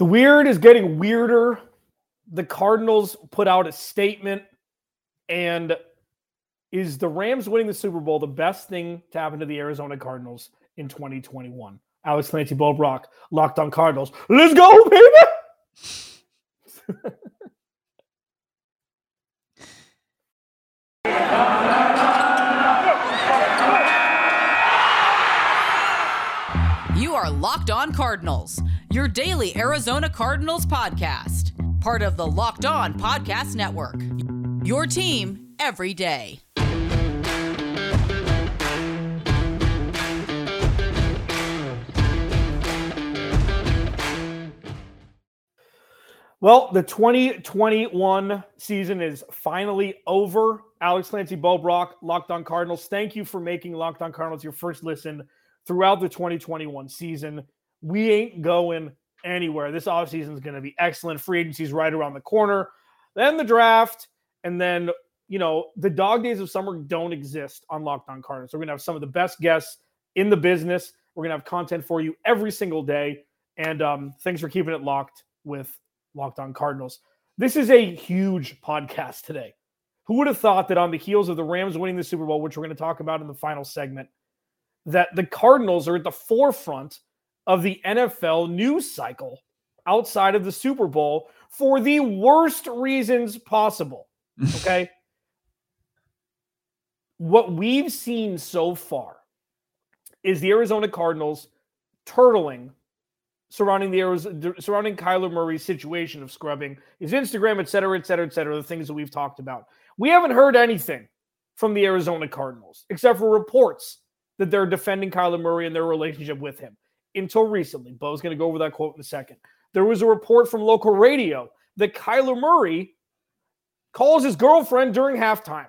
The weird is getting weirder. The Cardinals put out a statement, and is the Rams winning the Super Bowl the best thing to happen to the Arizona Cardinals in 2021? Alex Clancy Bo Brock, locked on Cardinals. Let's go, baby! are Locked On Cardinals, your daily Arizona Cardinals podcast, part of the Locked On Podcast Network. Your team every day. Well, the 2021 season is finally over. Alex Clancy Bo Brock, Locked On Cardinals. Thank you for making Locked On Cardinals your first listen throughout the 2021 season. We ain't going anywhere. This offseason is going to be excellent. Free agency's right around the corner. Then the draft, and then, you know, the dog days of summer don't exist on Locked On Cardinals. So we're going to have some of the best guests in the business. We're going to have content for you every single day. And um, thanks for keeping it locked with Locked On Cardinals. This is a huge podcast today. Who would have thought that on the heels of the Rams winning the Super Bowl, which we're going to talk about in the final segment, that the Cardinals are at the forefront of the NFL news cycle outside of the Super Bowl for the worst reasons possible. Okay. what we've seen so far is the Arizona Cardinals turtling surrounding the Arizona, surrounding Kyler Murray's situation of scrubbing his Instagram, et cetera, et cetera, et cetera, the things that we've talked about. We haven't heard anything from the Arizona Cardinals except for reports that they're defending Kyler Murray and their relationship with him until recently. Bo's going to go over that quote in a second. There was a report from local radio that Kyler Murray calls his girlfriend during halftime,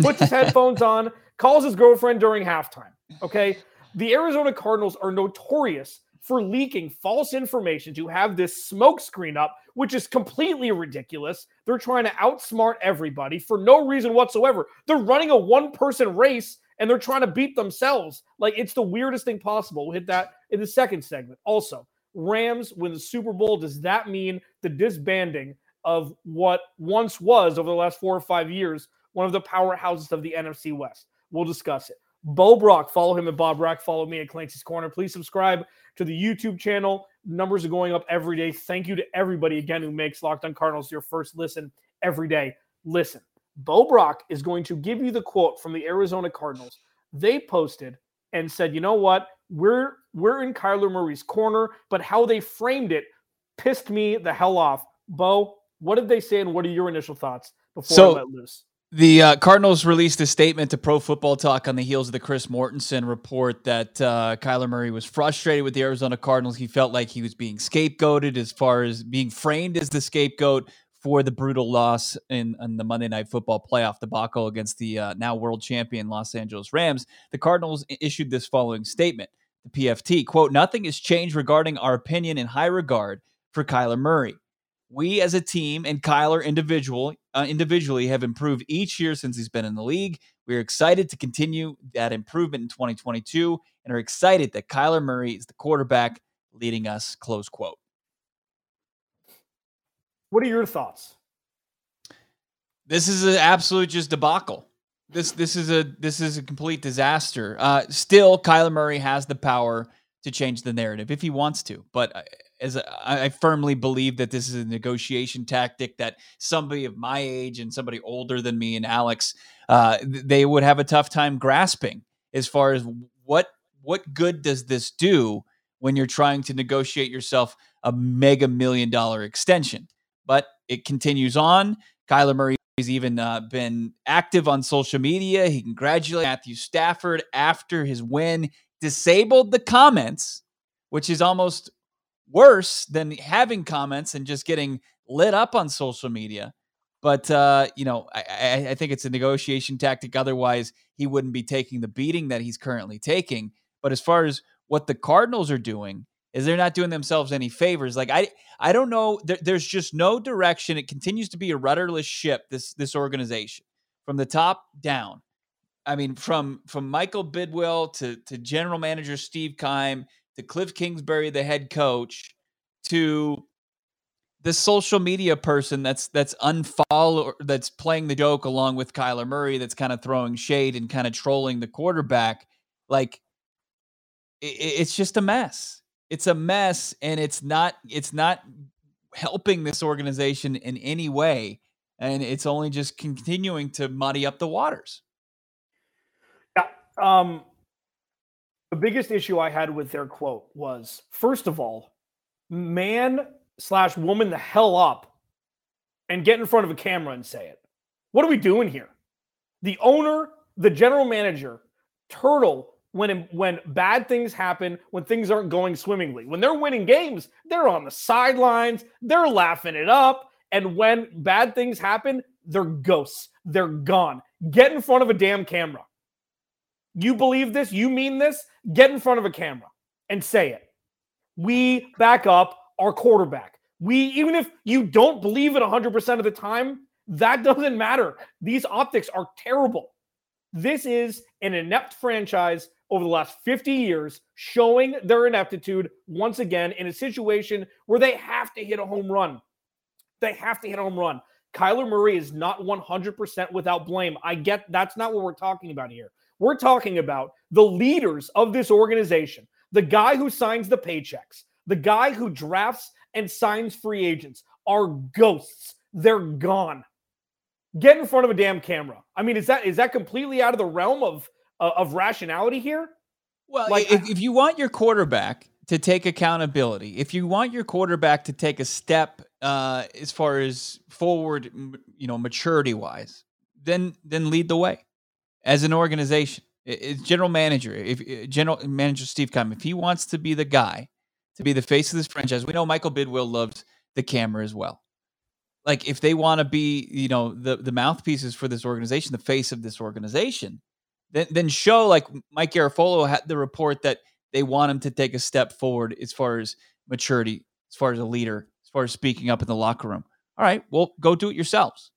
puts his headphones on, calls his girlfriend during halftime. Okay. The Arizona Cardinals are notorious for leaking false information to have this smoke screen up, which is completely ridiculous. They're trying to outsmart everybody for no reason whatsoever. They're running a one person race and they're trying to beat themselves. Like it's the weirdest thing possible. We'll hit that in the second segment. Also, Rams win the Super Bowl. Does that mean the disbanding of what once was over the last four or five years one of the powerhouses of the NFC West? We'll discuss it. Bo Brock, follow him at Bob Brock. Follow me at Clancy's Corner. Please subscribe to the YouTube channel. Numbers are going up every day. Thank you to everybody again who makes Locked On Cardinals your first listen every day. Listen, Bo Brock is going to give you the quote from the Arizona Cardinals. They posted and said, "You know what? We're we're in Kyler Murray's corner, but how they framed it pissed me the hell off." Bo, what did they say, and what are your initial thoughts before So- I let loose? The uh, Cardinals released a statement to Pro Football Talk on the heels of the Chris Mortensen report that uh, Kyler Murray was frustrated with the Arizona Cardinals. He felt like he was being scapegoated as far as being framed as the scapegoat for the brutal loss in, in the Monday Night Football playoff debacle against the uh, now world champion Los Angeles Rams. The Cardinals issued this following statement. The PFT quote: "Nothing has changed regarding our opinion in high regard for Kyler Murray." we as a team and Kyler individual uh, individually have improved each year since he's been in the league. We are excited to continue that improvement in 2022 and are excited that Kyler Murray is the quarterback leading us. Close quote. What are your thoughts? This is an absolute just debacle. This this is a this is a complete disaster. Uh, still, Kyler Murray has the power to change the narrative if he wants to, but. I- As a, I I firmly believe that this is a negotiation tactic that somebody of my age and somebody older than me and Alex, uh, they would have a tough time grasping as far as what what good does this do when you're trying to negotiate yourself a mega million dollar extension. But it continues on. Kyler Murray has even uh, been active on social media. He congratulated Matthew Stafford after his win, disabled the comments, which is almost worse than having comments and just getting lit up on social media. But uh, you know, I, I, I think it's a negotiation tactic. Otherwise, he wouldn't be taking the beating that he's currently taking. But as far as what the Cardinals are doing, is they're not doing themselves any favors. Like I, I don't know. There, there's just no direction. It continues to be a rudderless ship. This this organization from the top down. I mean, from from Michael Bidwill to to general manager Steve Keim to Cliff Kingsbury, the head coach, to the social media person that's that's unfollow that's playing the joke along with Kyler Murray that's kind of throwing shade and kind of trolling the quarterback like it, it's just a mess it's a mess and it's not it's not helping this organization in any way and it's only just continuing to muddy up the waters yeah um the biggest issue i had with their quote was first of all man slash woman the hell up and get in front of a camera and say it. What are we doing here? The owner, the general manager, Turtle, when when bad things happen, when things aren't going swimmingly, when they're winning games, they're on the sidelines, they're laughing it up, and when bad things happen, they're ghosts. They're gone. Get in front of a damn camera. You believe this? You mean this? Get in front of a camera and say it. We back up our quarterback. We even if you don't believe it 100% of the time, that doesn't matter. These optics are terrible. This is an inept franchise over the last 50 years showing their ineptitude once again in a situation where they have to hit a home run. They have to hit a home run. Kyler Murray is not 100% without blame. I get that's not what we're talking about here. We're talking about the leaders of this organization, the guy who signs the paychecks, the guy who drafts and signs free agents are ghosts. They're gone. Get in front of a damn camera. I mean, is that is that completely out of the realm of of rationality here? Well, like if, if you want your quarterback to take accountability, if you want your quarterback to take a step uh, as far as forward, you know, maturity wise, then then lead the way as an organization. It's general manager, if general manager Steve Keim, if he wants to be the guy to be the face of this franchise. We know Michael Bidwill loves the camera as well. Like if they want to be, you know, the the mouthpieces for this organization, the face of this organization, then then show like Mike Garafolo had the report that they want him to take a step forward as far as maturity, as far as a leader, as far as speaking up in the locker room. All right, well, go do it yourselves.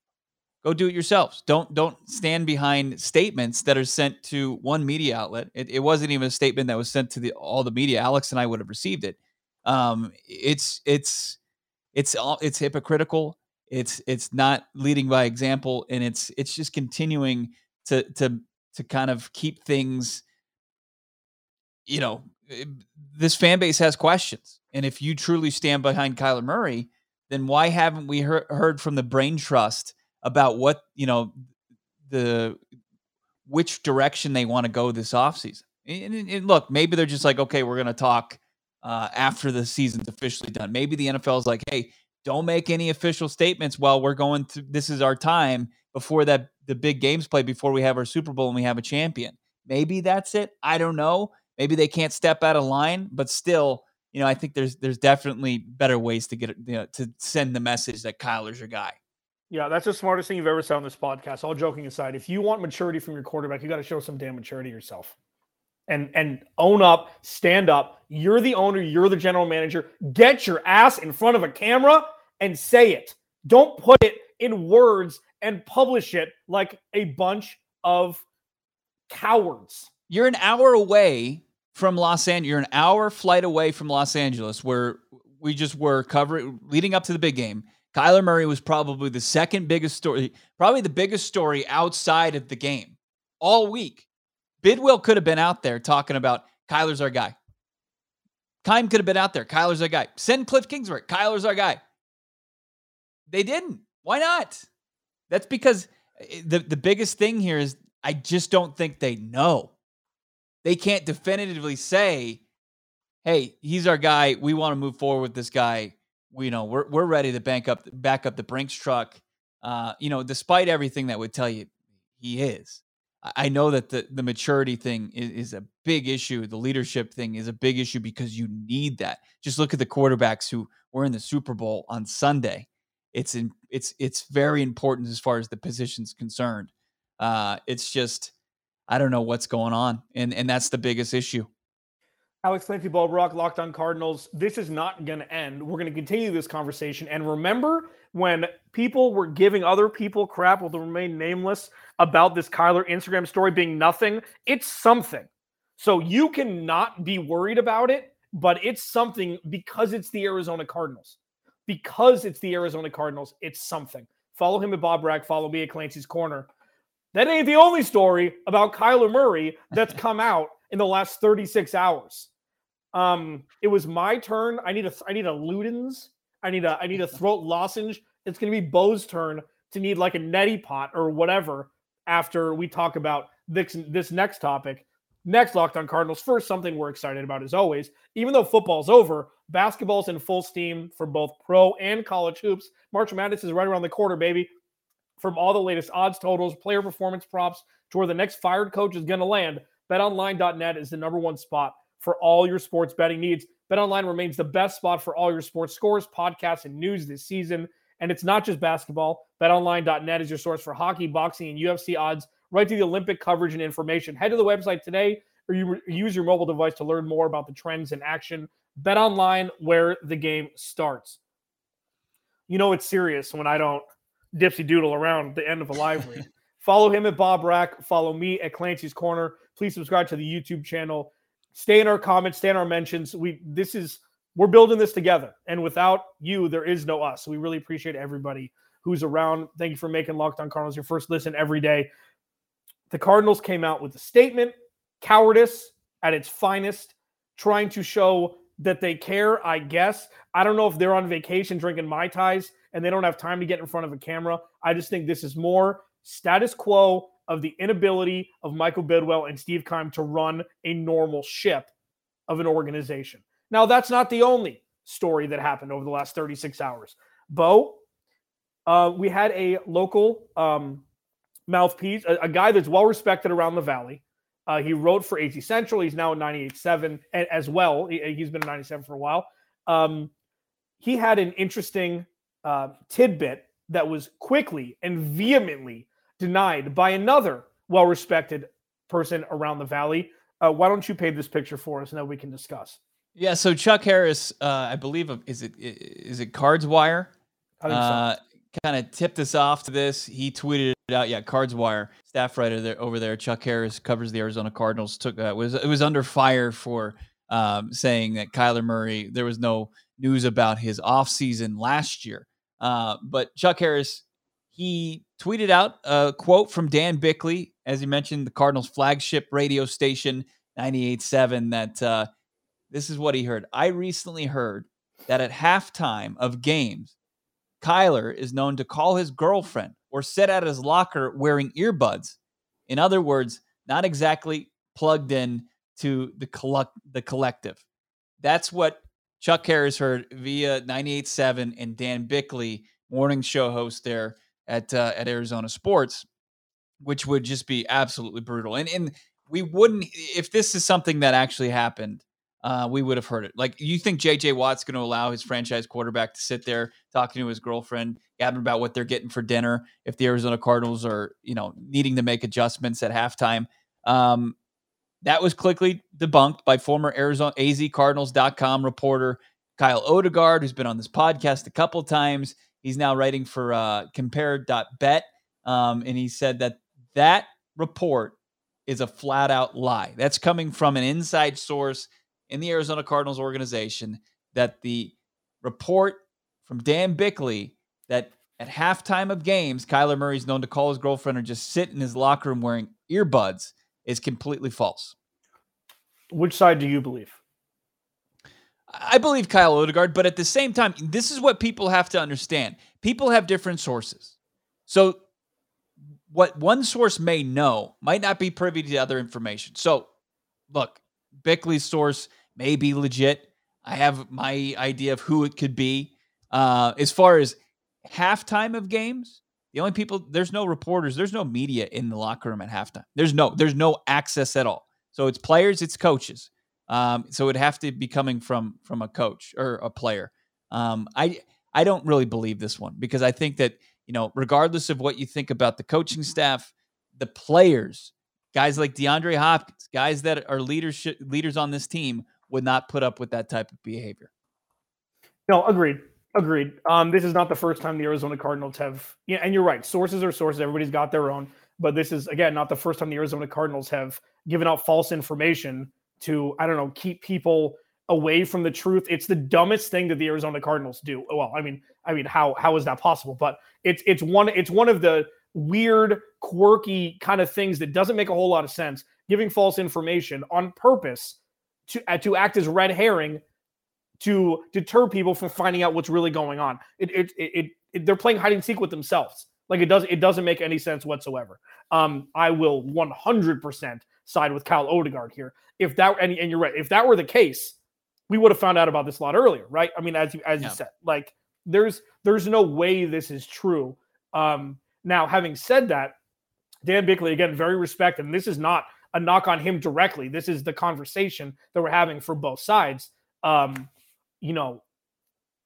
Go do it yourselves. Don't don't stand behind statements that are sent to one media outlet. It, it wasn't even a statement that was sent to the all the media. Alex and I would have received it um, it's it's it's all it's hypocritical. It's it's not leading by example, and it's it's just continuing to to to kind of keep things. You know, eh, this fan base has questions, and if you truly stand behind Kyler Murray, then why haven't we heard, heard from the Brain Trust about what you know the which direction they want to go this offseason? And, and, look, maybe they're just like, okay, we're going to talk uh, after the season's officially done. Maybe the NFL is like, hey, don't make any official statements while we're going to. This is our time before that the big games play before we have our Super Bowl and we have a champion. Maybe that's it. I don't know. Maybe they can't step out of line, but still, you know, I think there's there's definitely better ways to get you know, to send the message that Kyler's your guy. Yeah, that's the smartest thing you've ever said on this podcast. All joking aside, if you want maturity from your quarterback, you got to show some damn maturity yourself and and own up, stand up. You're the owner, you're the general manager. Get your ass in front of a camera and say it. Don't put it in words and publish it like a bunch of cowards. You're an hour away from Los Angeles. You're an hour flight away from Los Angeles where we just were covering leading up to the big game. Kyler Murray was probably the second biggest story, probably the biggest story outside of the game all week. Bidwill could have been out there talking about Kyler's our guy. Keim could have been out there. Kyler's our guy. Send Cliff Kingsbury. Kyler's our guy. They didn't. Why not? That's because eh, the, the biggest thing here is I just don't think they know. They can't definitively say, hey, he's our guy. We want to move forward with this guy. We you know we're we're ready to bank up back up the Brinks truck. Uh, you know, despite everything that would tell you he is. I know that the the maturity thing is, is, a big issue. The leadership thing is a big issue because you need that. Just look at the quarterbacks who were in the Super Bowl on Sunday. It's in, it's it's very important as far as the position's concerned. Uh, it's just I don't know what's going on, and and that's the biggest issue. Alex Clancy Bo Brock, Locked on Cardinals. This is not going to end. We're going to continue this conversation. And remember when people were giving other people crap will remain nameless about this Kyler Instagram story being nothing? It's something. So you cannot be worried about it but it's something because it's the Arizona Cardinals. Because it's the Arizona Cardinals, it's something. Follow him at Bob Brack. Follow me at Clancy's Corner. That ain't the only story about Kyler Murray that's come out in the last 36 hours. Um, it was my turn. I need a I need a Luden's. I need a I need a throat lozenge. It's gonna be Bo's turn to need like a neti pot or whatever after we talk about this this next topic. Next Locked on Cardinals. First, something we're excited about as always. Even though football's over, basketball's in full steam for both pro and college hoops. March Madness is right around the corner, baby. From all the latest odds, totals, player performance props to where the next fired coach is going to land, betonline.net is the number one spot for all your sports betting needs. BetOnline remains the best spot for all your sports scores, podcasts, and news this season. And it's not just basketball. BetOnline.net is your source for hockey, boxing, and UFC odds, right to the Olympic coverage and information. Head to the website today or you use your mobile device to learn more about the trends in action. BetOnline, where the game starts. You know it's serious when I don't dipsy doodle around the end of a live read. follow him at Bob Rack. Follow me at Clancy's Corner. Please subscribe to the YouTube channel. Stay in our comments. Stay in our mentions. We this is we're building this together, and without you, there is no us. We really appreciate everybody who's around. Thank you for making Locked On Cardinals your first listen every day. The Cardinals came out with a statement, cowardice at its finest, trying to show that they care, I guess. I don't know if they're on vacation drinking Mai Tais and they don't have time to get in front of a camera. I just think this is more status quo of the inability of Michael Bidwill and Steve Keim to run a normal ship of an organization. Now, that's not the only story that happened over the last 36 hours. Bo, uh, we had a local um, mouthpiece, a, a, guy that's well respected around the valley. Uh, he wrote for AZ Central. He's now at 98.7 as well. He, has been at 97 for a while. Um, he had an interesting uh, tidbit that was quickly and vehemently denied by another well respected person around the valley. Uh, why don't you paint this picture for us and then we can discuss? Yeah, so Chuck Harris, uh, I believe, is it is it Cards Wire? Uh, so. Kind of tipped us off to this. He tweeted it out. Yeah, Cards Wire staff writer there over there. Chuck Harris covers the Arizona Cardinals. Took uh, was it was under fire for um, saying that Kyler Murray. There was no news about his offseason last year. Uh, but Chuck Harris, he tweeted out a quote from Dan Bickley, as he mentioned, the Cardinals' flagship radio station, 98.7, that uh, this is what he heard. I recently heard that at halftime of games, Kyler is known to call his girlfriend or sit at his locker wearing earbuds. In other words, not exactly plugged in to the collect the collective. That's what Chuck Harris heard via 98.7 and Dan Bickley, morning show host there at uh, at Arizona Sports, which would just be absolutely brutal. And and we wouldn't if this is something that actually happened. Uh, we would have heard it. Like, you think JJ Watt's going to allow his franchise quarterback to sit there talking to his girlfriend, gabbing about what they're getting for dinner if the Arizona Cardinals are, you know, needing to make adjustments at halftime? Um, that was quickly debunked by former Arizona azcardinals.com reporter Kyle Odegard, who's been on this podcast a couple times. He's now writing for uh, compare.bet. Um, and he said that that report is a flat out lie. That's coming from an inside source in the Arizona Cardinals organization that the report from Dan Bickley that at halftime of games, Kyler Murray is known to call his girlfriend or just sit in his locker room wearing earbuds is completely false. Which side do you believe? I believe Kyle Odegard, but at the same time, this is what people have to understand. People have different sources. So, what one source may know might not be privy to other information. So, look, Bickley's source may be legit. I have my idea of who it could be. Uh, as far as halftime of games, the only people there's no reporters, there's no media in the locker room at halftime. There's no there's no access at all. So it's players, it's coaches. Um, so it'd have to be coming from from a coach or a player. Um, I I don't really believe this one because I think that you know, regardless of what you think about the coaching staff, the players, guys like DeAndre Hopkins, guys that are leadership leaders on this team would not put up with that type of behavior. No, agreed. Agreed. Um, this is not the first time the Arizona Cardinals have, yeah, and you're right. Sources are sources. Everybody's got their own, but this is again not the first time the Arizona Cardinals have given out false information to, I don't know, keep people away from the truth. It's the dumbest thing that the Arizona Cardinals do. Well, I mean, I mean, how how is that possible? But it's it's one it's one of the weird, quirky kind of things that doesn't make a whole lot of sense. Giving false information on purpose to uh, to act as red herring to deter people from finding out what's really going on. It it it, it they're playing hide and seek with themselves. Like it does it doesn't make any sense whatsoever. Um, I will 100% side with Kyle Odegard here. If that and, and you're right, if that were the case, we would have found out about this a lot earlier, right? I mean, as you as yeah. you said, like there's there's no way this is true. Um, now, having said that, Dan Bickley again, very respect, and this is not a knock on him directly. This is the conversation that we're having for both sides. Um, you know,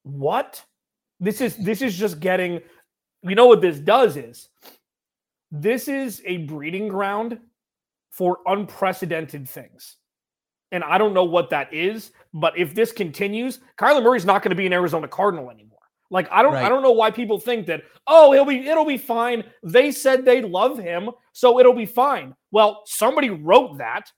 what? This is this is just getting. You know what this does is this is a breeding ground for unprecedented things. And I don't know what that is, but if this continues, Kyler Murray's not going to be an Arizona Cardinal anymore. Like I don't right. I don't know why people think that oh he'll be it'll be fine. They said they love him, so it'll be fine. Well, somebody wrote that.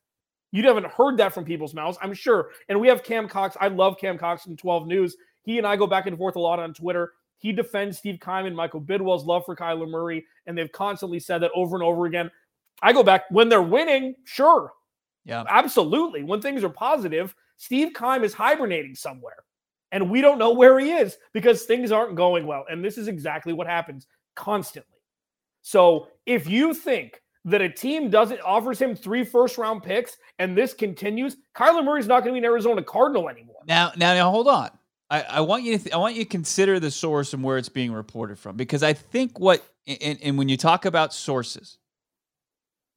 You haven't heard that from people's mouths, I'm sure. And we have Cam Cox. I love Cam Cox from 12 News. He and I go back and forth a lot on Twitter. He defends Steve and Michael Bidwill's love for Kyler Murray, and they've constantly said that over and over again. I go back when they're winning, sure. Yeah. Absolutely. When things are positive, Steve Keim is hibernating somewhere. And we don't know where he is because things aren't going well. And this is exactly what happens constantly. So if you think that a team doesn't offers him three first round picks and this continues, Kyler Murray's not going to be an Arizona Cardinal anymore. Now, now, now, hold on. I, I want you to th- I want you to consider the source and where it's being reported from because I think what and, and when you talk about sources,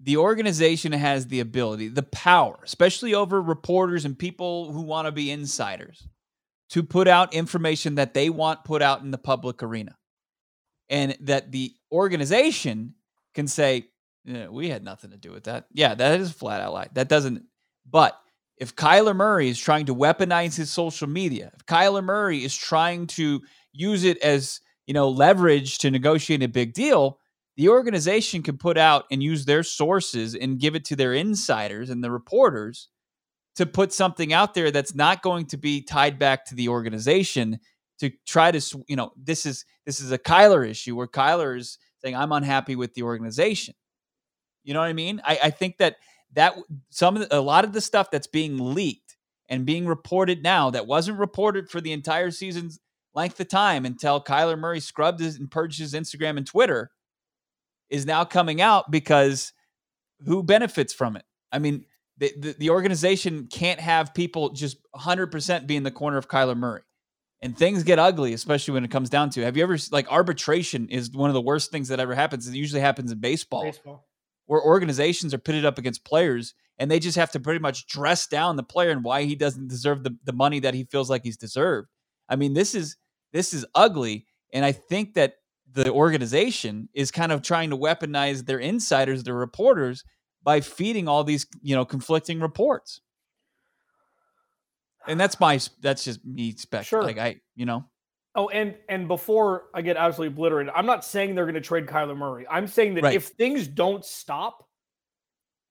the organization has the ability, the power, especially over reporters and people who want to be insiders, to put out information that they want put out in the public arena. And that the organization can say, we had nothing to do with that. Yeah, that is flat out lie. That doesn't, but if Kyler Murray is trying to weaponize his social media, if Kyler Murray is trying to use it as, you know, leverage to negotiate a big deal, the organization can put out and use their sources and give it to their insiders and the reporters to put something out there that's not going to be tied back to the organization to try to you know this is this is a Kyler issue where Kyler is saying I'm unhappy with the organization. You know what I mean? I, I think that that some the, a lot of the stuff that's being leaked and being reported now that wasn't reported for the entire season's length of time until Kyler Murray scrubbed his and purged his Instagram and Twitter is now coming out because who benefits from it? I mean, the, the, the organization can't have people just 100% be in the corner of Kyler Murray. And things get ugly, especially when it comes down to. Have you ever like arbitration is one of the worst things that ever happens. It usually happens in baseball, baseball, where organizations are pitted up against players, and they just have to pretty much dress down the player and why he doesn't deserve the, the money that he feels like he's deserved. I mean, this is this is ugly, and I think that the organization is kind of trying to weaponize their insiders, their reporters, by feeding all these you know conflicting reports. And that's my that's just me spec sure. like i you know. Oh and and before i get absolutely obliterated i'm not saying they're going to trade kyler murray. I'm saying that right. if things don't stop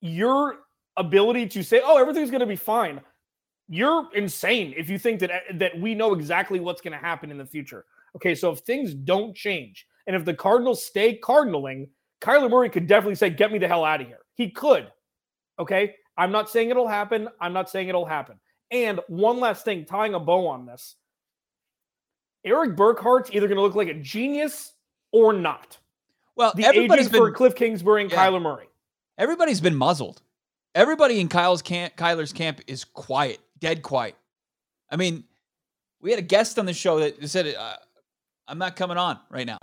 your ability to say oh everything's going to be fine you're insane if you think that eh, that we know exactly what's going to happen in the future. Okay so if things don't change and if the cardinals stay cardinaling kyler murray could definitely say get me the hell out of here he could. Okay. I'm not saying it'll happen. I'm not saying it'll happen. And one last thing, tying a bow on this. Erik Burkhardt's either going to look like a genius or not. Well, the everybody's been, for Cliff Kingsbury and yeah, Kyler Murray. Everybody's been muzzled. Everybody in Kyle's camp, Kyler's camp is quiet, dead quiet. I mean, we had a guest on the show that said, uh, "I'm not coming on right now."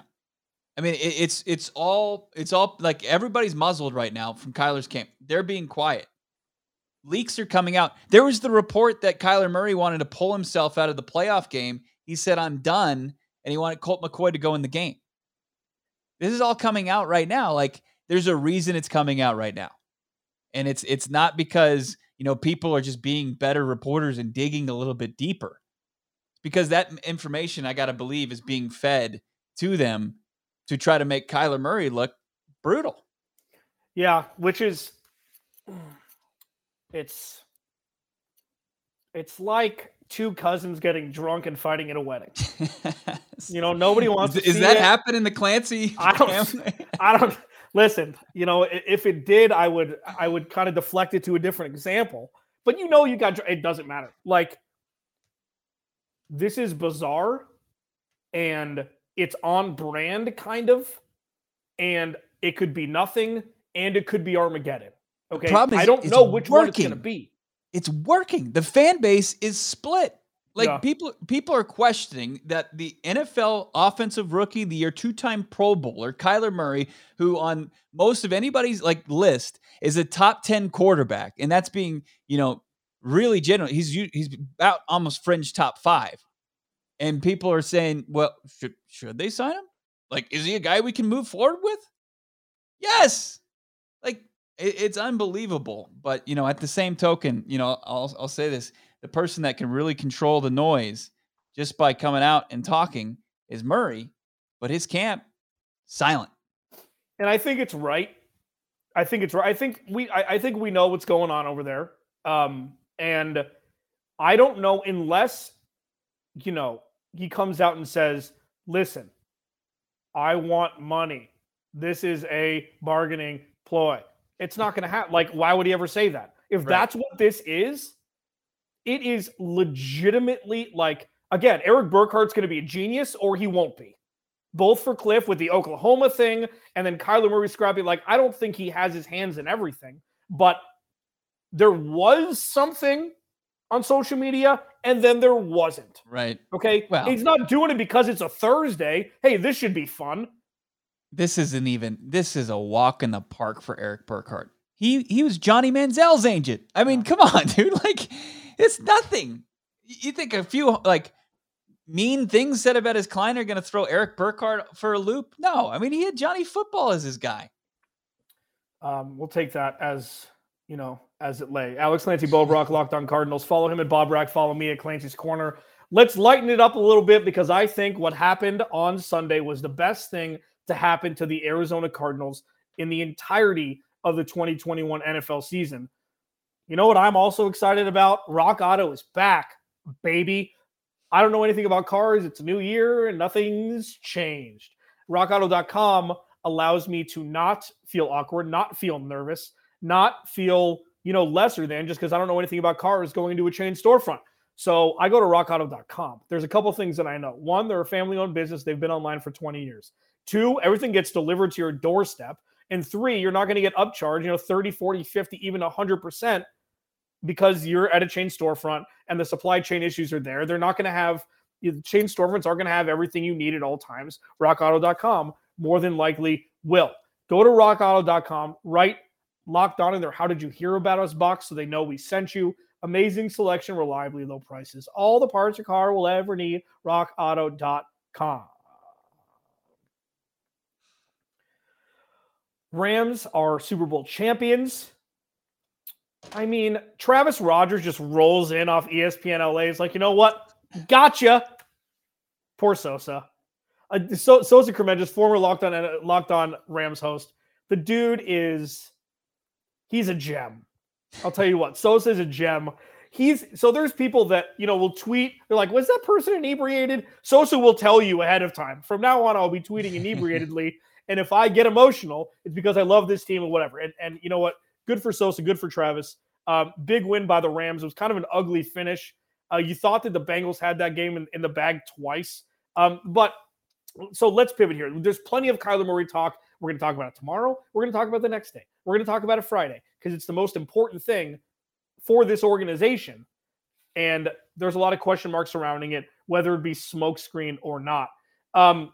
I mean, it, it's it's all it's all like everybody's muzzled right now from Kyler's camp. They're being quiet. Leaks are coming out. There was the report that Kyler Murray wanted to pull himself out of the playoff game. He said, "I'm done," and he wanted Colt McCoy to go in the game. This is all coming out right now. Like, there's a reason it's coming out right now, and it's it's not because you know people are just being better reporters and digging a little bit deeper. because that information, I got to believe, is being fed to them to try to make Kyler Murray look brutal. Yeah, which is it's It's like two cousins getting drunk and fighting at a wedding. you know, nobody wants. Is, to is that it. happen in the Clancy? I don't- family? I don't listen. You know, if it did, I would I would kind of deflect it to a different example. But you know, you got it doesn't matter. Like this is bizarre, and it's on brand, kind of, and it could be nothing, and it could be Armageddon. Okay, problem I don't know which one it's going to be. it's working. The fan base is split. Like Yeah. people people are questioning that the NFL offensive rookie, the year two-time Pro Bowler, Kyler Murray, who on most of anybody's like list is a top 10 quarterback, and that's being, you know, really general. He's he's about almost fringe top 5. And people are saying, "Well, should should they sign him? Like is he a guy we can move forward with?" Yes. Like it, it's unbelievable. But you know, at the same token, you know, I'll I'll say this: the person that can really control the noise just by coming out and talking is Murray, but his camp silent. and I think it's right. I think it's right. I think we I, I think we know what's going on over there. Um, and I don't know unless you know he comes out and says, "Listen, I want money. This is a bargaining ploy." It's not going to happen. Like, why would he ever say that? If Right. that's what this is, it is legitimately like again, Erik Burkhardt's going to be a genius or he won't be. Both for Cliff with the Oklahoma thing and then Kyler Murray scrappy. Like, I don't think he has his hands in everything, but there was something on social media and then there wasn't. Right. Okay. Well- he's not doing it because it's a Thursday. Hey, this should be fun. This isn't even. This is a walk in the park for Erik Burkhardt. He he was Johnny Manziel's agent. I mean, come on, dude. Like, it's nothing. You think a few like mean things said about his client are going to throw Erik Burkhardt for a loop? No. I mean, he had Johnny Football as his guy. Um, we'll take that as you know, as it lay. Alex Clancy, Bo Brock, Locked On Cardinals. Follow him at Bob Rack. Follow me at Clancy's Corner. Let's lighten it up a little bit because I think what happened on Sunday was the best thing to happen to the Arizona Cardinals in the entirety of the 2021 NFL season. You know what I'm also excited about? Rock Auto is back, baby. I don't know anything about cars. It's a new year and nothing's changed. RockAuto.com allows me to not feel awkward, not feel nervous, not feel, you know, lesser than just because I don't know anything about cars going into a chain storefront. So I go to rockauto.com. There's a couple things that I know. One, they're a family owned business. They've been online for 20 years. Two, everything gets delivered to your doorstep. And three, you're not going to get upcharged, you know, 30, 40, 50, even 100% because you're at a chain storefront and the supply chain issues are there. They're not going to have, chain storefronts are going to have everything you need at all times. RockAuto.com more than likely will. Go to rockauto.com, write locked on in there. How did you hear about us box so they know we sent you? Amazing selection, reliably low prices. All the parts your car will ever need. RockAuto.com. Rams are Super Bowl champions. I mean, Travis Rogers just rolls in off ESPN LA. It's like, you know what? Gotcha. Poor Sosa. Uh, so, Sosa Kremenjas, former Locked On Locked On Rams host. The dude is he's a gem. I'll tell you what, Sosa is a gem. He's so there's people that you know will tweet. They're like, "Was that person inebriated?" Sosa will tell you ahead of time. From now on, I'll be tweeting inebriatedly, and if I get emotional, it's because I love this team or whatever. And and you know what? Good for Sosa. Good for Travis. Um, big win by the Rams. It was kind of an ugly finish. Uh, you thought that the Bengals had that game in, in the bag twice, um, but so let's pivot here. There's plenty of Kyler Murray talk. We're going to talk about it tomorrow. We're going to talk about the next day. We're going to talk about it Friday because it's the most important thing for this organization. And there's a lot of question marks surrounding it, whether it be smokescreen or not. Um,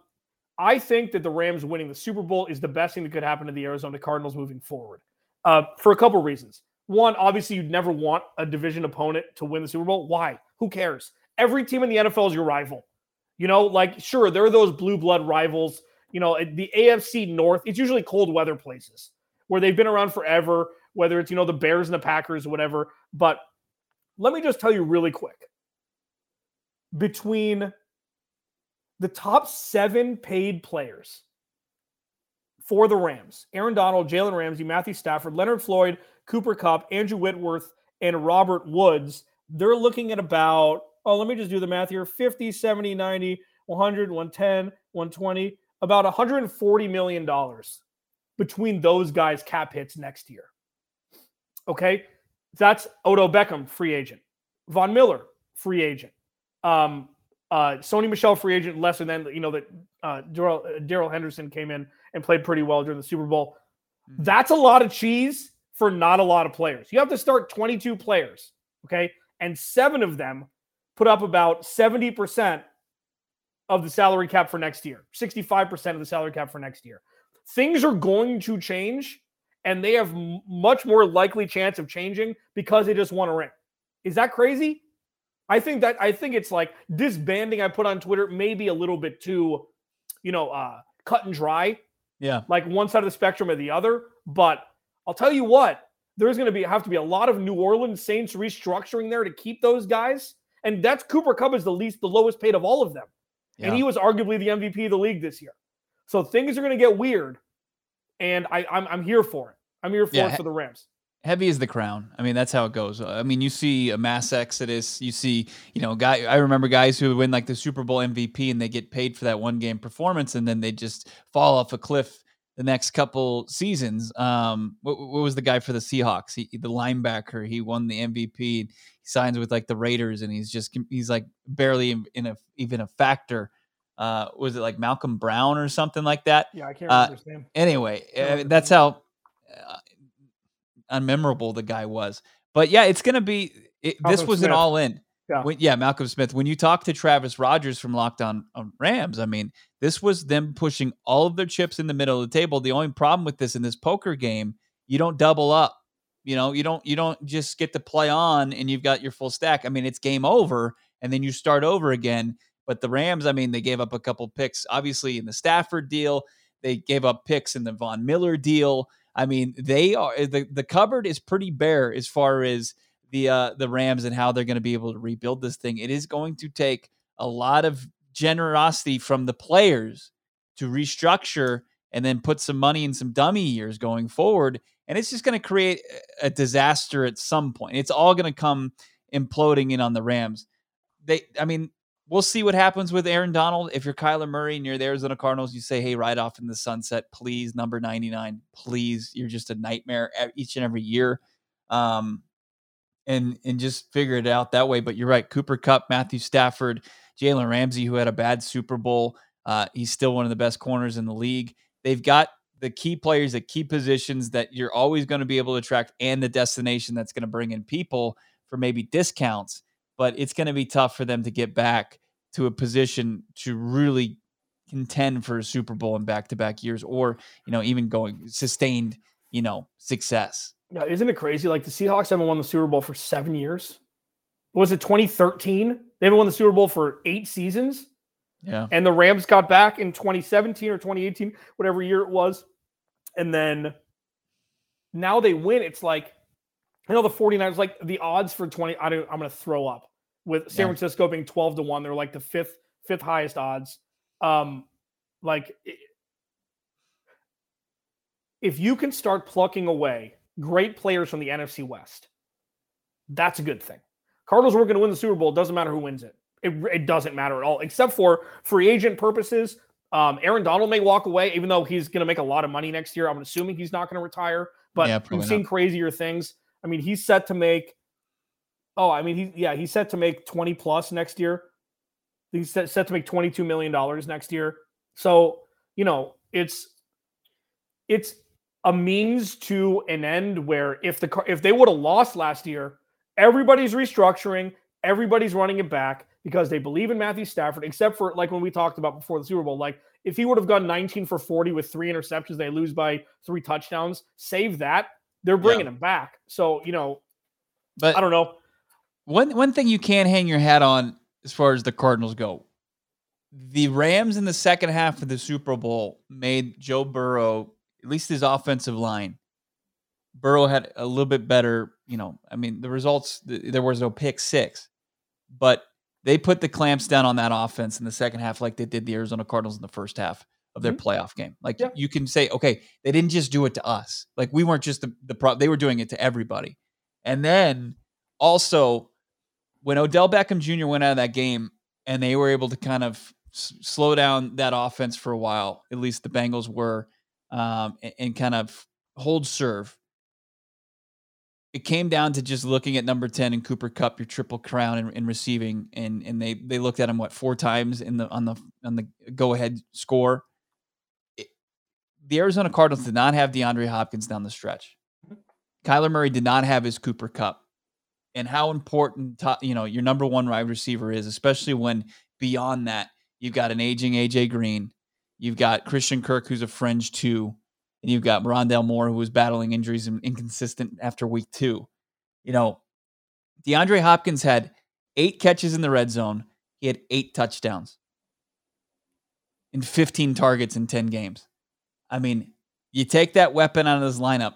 I think that the Rams winning the Super Bowl is the best thing that could happen to the Arizona Cardinals moving forward uh, for a couple reasons. One, obviously, you'd never want a division opponent to win the Super Bowl. Why? Who cares? Every team in the NFL is your rival. You know, like, sure, there are those blue blood rivals. You know, the AFC North, it's usually cold weather places where they've been around forever, whether it's, you know, the Bears and the Packers or whatever. But let me just tell you really quick between the top seven paid players for the Rams Aaron Donald, Jalen Ramsey, Matthew Stafford, Leonard Floyd, Cooper Kupp, Andrew Whitworth, and Robert Woods. they're looking at about, oh, let me just do the math here 50, 70, 90, 100, 110, 120, about $140 million between those guys' cap hits next year. Okay. That's Odell Beckham, free agent. Von Miller, free agent. Um, uh, Sony Michel free agent, lesser than, you know, that uh, Darrell Henderson came in and played pretty well during the Super Bowl. Mm-hmm. That's a lot of cheese for not a lot of players. You have to start 22 players. Okay. And seven of them put up about 70% of the salary cap for next year, 65% of the salary cap for next year. Things are going to change and they have much more likely chance of changing because they just won a ring. Is that crazy? I think that I think it's like disbanding I put on Twitter maybe a little bit too, you know, uh cut and dry. Yeah. Like one side of the spectrum or the other. But I'll tell you what, there's going to be have to be a lot of New Orleans Saints restructuring there to keep those guys. And that's Cooper Kupp is the least, the lowest paid of all of them. Yeah. And he was arguably the MVP of the league this year. So things are going to get weird. And I, I'm, I'm here for it. I'm here for yeah. it for the Rams heavy is the crown. I mean, that's how it goes. I mean, you see a mass exodus. You see, you know, guy. I remember guys who win like the Super Bowl MVP and they get paid for that one game performance, and then they just fall off a cliff the next couple seasons. Um, what, what was the guy for the Seahawks? He, the linebacker. He won the MVP. He signs with like the Raiders, and he's just he's like barely in, in a even a factor. Uh, was it like Malcolm Brown or something like that? Yeah, I can't uh, remember uh, his name. Anyway, uh, that's how uh, unmemorable the guy was. But yeah, it's going to be. It, this was Smith. an all in. Yeah. When, yeah, Malcolm Smith. When you talk to Travis Rogers from Lockdown On Rams, I mean, this was them pushing all of their chips in the middle of the table. The only problem with this in this poker game, you don't double up. You know, you don't you don't just get to play on and you've got your full stack. I mean, it's game over and then you start over again. But the Rams, I mean, they gave up a couple picks, obviously in the Stafford deal. They gave up picks in the Von Miller deal. I mean, they are eh, the the cupboard is pretty bare as far as the uh, the Rams and how they're going to be able to rebuild this thing. It is going to take a lot of generosity from the players to restructure and then put some money in some dummy years going forward. And it's just going to create a disaster at some point. It's all going to come imploding in on the Rams. They, I mean, we'll see what happens with Aaron Donald. If you're Kyler Murray and you're the Arizona Cardinals, you say, hey, ride off in the sunset, please, number 99, please. You're just a nightmare each and every year. Um, and and just figure it out that way. But you're right, Cooper Kupp, Matthew Stafford, Jalen Ramsey, who had a bad Super Bowl. Uh, he's still one of the best corners in the league. They've got the key players at key positions that you're always going to be able to attract and the destination that's going to bring in people for maybe discounts but it's going to be tough for them to get back to a position to really contend for a Super Bowl in back-to-back years, or you know, even going sustained, you know, success. Yeah, isn't it crazy? Like the Seahawks haven't won the Super Bowl for seven years. Was it 2013? They haven't won the Super Bowl for eight seasons. Yeah. And the Rams got back in 2017 or 2018, whatever year it was. And then now they win. It's like, I know the 49ers, like the odds for 20, I don't, I'm going to throw up with San yeah. Francisco being 12 to 1. They're like the fifth fifth highest odds. Um like if you can start plucking away great players from the NFC West, that's a good thing. Cardinals weren't going to win the Super Bowl. It doesn't matter who wins it. It, it doesn't matter at all, except for free agent purposes. Um, Aaron Donald may walk away, even though he's going to make a lot of money next year. I'm assuming he's not going to retire, but yeah, we've seen crazier things. I mean, he's set to make Oh, I mean, he yeah, he's set to make 20 plus next year. He's set, set to make 22 million dollars next year. So, you know, it's it's a means to an end where if the if they would have lost last year, everybody's restructuring, everybody's running it back because they believe in Matthew Stafford, except for like when we talked about before the Super Bowl, like if he would have gone 19 for 40 with three interceptions, they lose by three touchdowns, save that, they're bringing yeah. him back. So, you know, but I don't know. One one thing you can't hang your hat on as far as the Cardinals go. The Rams in the second half of the Super Bowl made Joe Burrow, at least his offensive line. Burrow had a little bit better, you know, I mean, the results there was no pick 6, but they put the clamps down on that offense in the second half like they did the Arizona Cardinals in the first half of their mm-hmm. playoff game. Like yeah. you can say, okay, they didn't just do it to us. Like we weren't just the the pro, they were doing it to everybody. And then also when Odell Beckham Jr. went out of that game and they were able to kind of s- slow down that offense for a while, at least the Bengals were, um, and, and kind of hold serve. It came down to just looking at number 10 and Cooper Kupp, your triple crown in, in receiving, and and they they looked at him what four times in the on the on the go ahead score. It- the Arizona Cardinals did not have DeAndre Hopkins down the stretch. Kyler Murray did not have his Cooper Kupp and how important you know your number one wide receiver is, especially when beyond that you've got an aging AJ Green, you've got Christian Kirk who's a fringe two, and you've got Rondale Moore who was battling injuries and inconsistent after week two. You know, DeAndre Hopkins had eight catches in the red zone. He had eight touchdowns and 15 targets in 10 games. I mean, you take that weapon out of this lineup,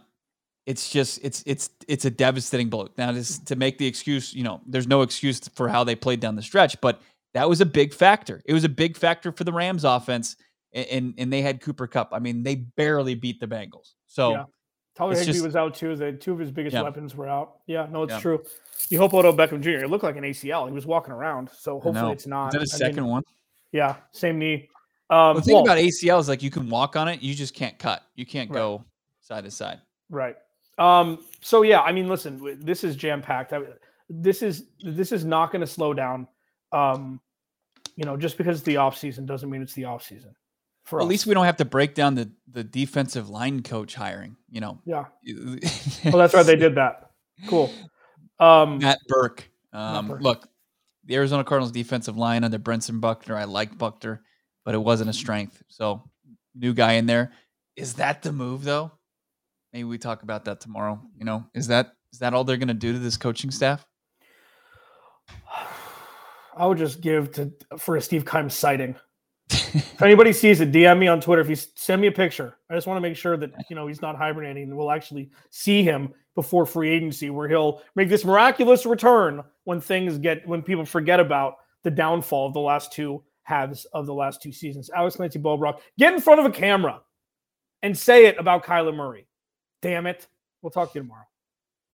it's just it's it's it's a devastating blow. Now, just to make the excuse, you know, there's no excuse for how they played down the stretch, but that was a big factor. It was a big factor for the Rams offense, and and, they had Cooper Kupp. I mean, they barely beat the Bengals. So Yeah. Tyler Higbee just- was out too. The two of his biggest Yeah. weapons were out. Yeah, no, it's Yeah. true. You hope Odell Beckham Jr. It looked like an ACL. He was walking around, so hopefully it's not. is that a I mean, second one? Yeah, same knee. Um, the thing well, about ACL is like you can walk on it, you just can't cut. You can't Right. go side to side. Right. Um, so yeah, I mean, listen, this is jam packed. This is this is not going to slow down. Um, you know, just because it's the off season doesn't mean it's the off season. For At us. least we don't have to break down the the defensive line coach hiring. You know. yeah. well, that's right. They did that. Cool. Um, Matt Burke. Um, Burke. Look, the Arizona Cardinals defensive line under Brentson Buckner. I like Buckner, but it wasn't a strength. So new guy in there. Is that the move though? Maybe we talk about that tomorrow. You know, is that is that all they're going to do to this coaching staff? I would just give to for a Steve Keim sighting. If anybody sees it, DM me on Twitter. If you send me a picture, I just want to make sure that you know he's not hibernating, and we'll actually see him before free agency, where he'll make this miraculous return when things get when people forget about the downfall of the last two halves of the last two seasons. Alex Clancy Bo Brock, get in front of a camera and say it about Kyler Murray. Damn it! We'll talk to you tomorrow.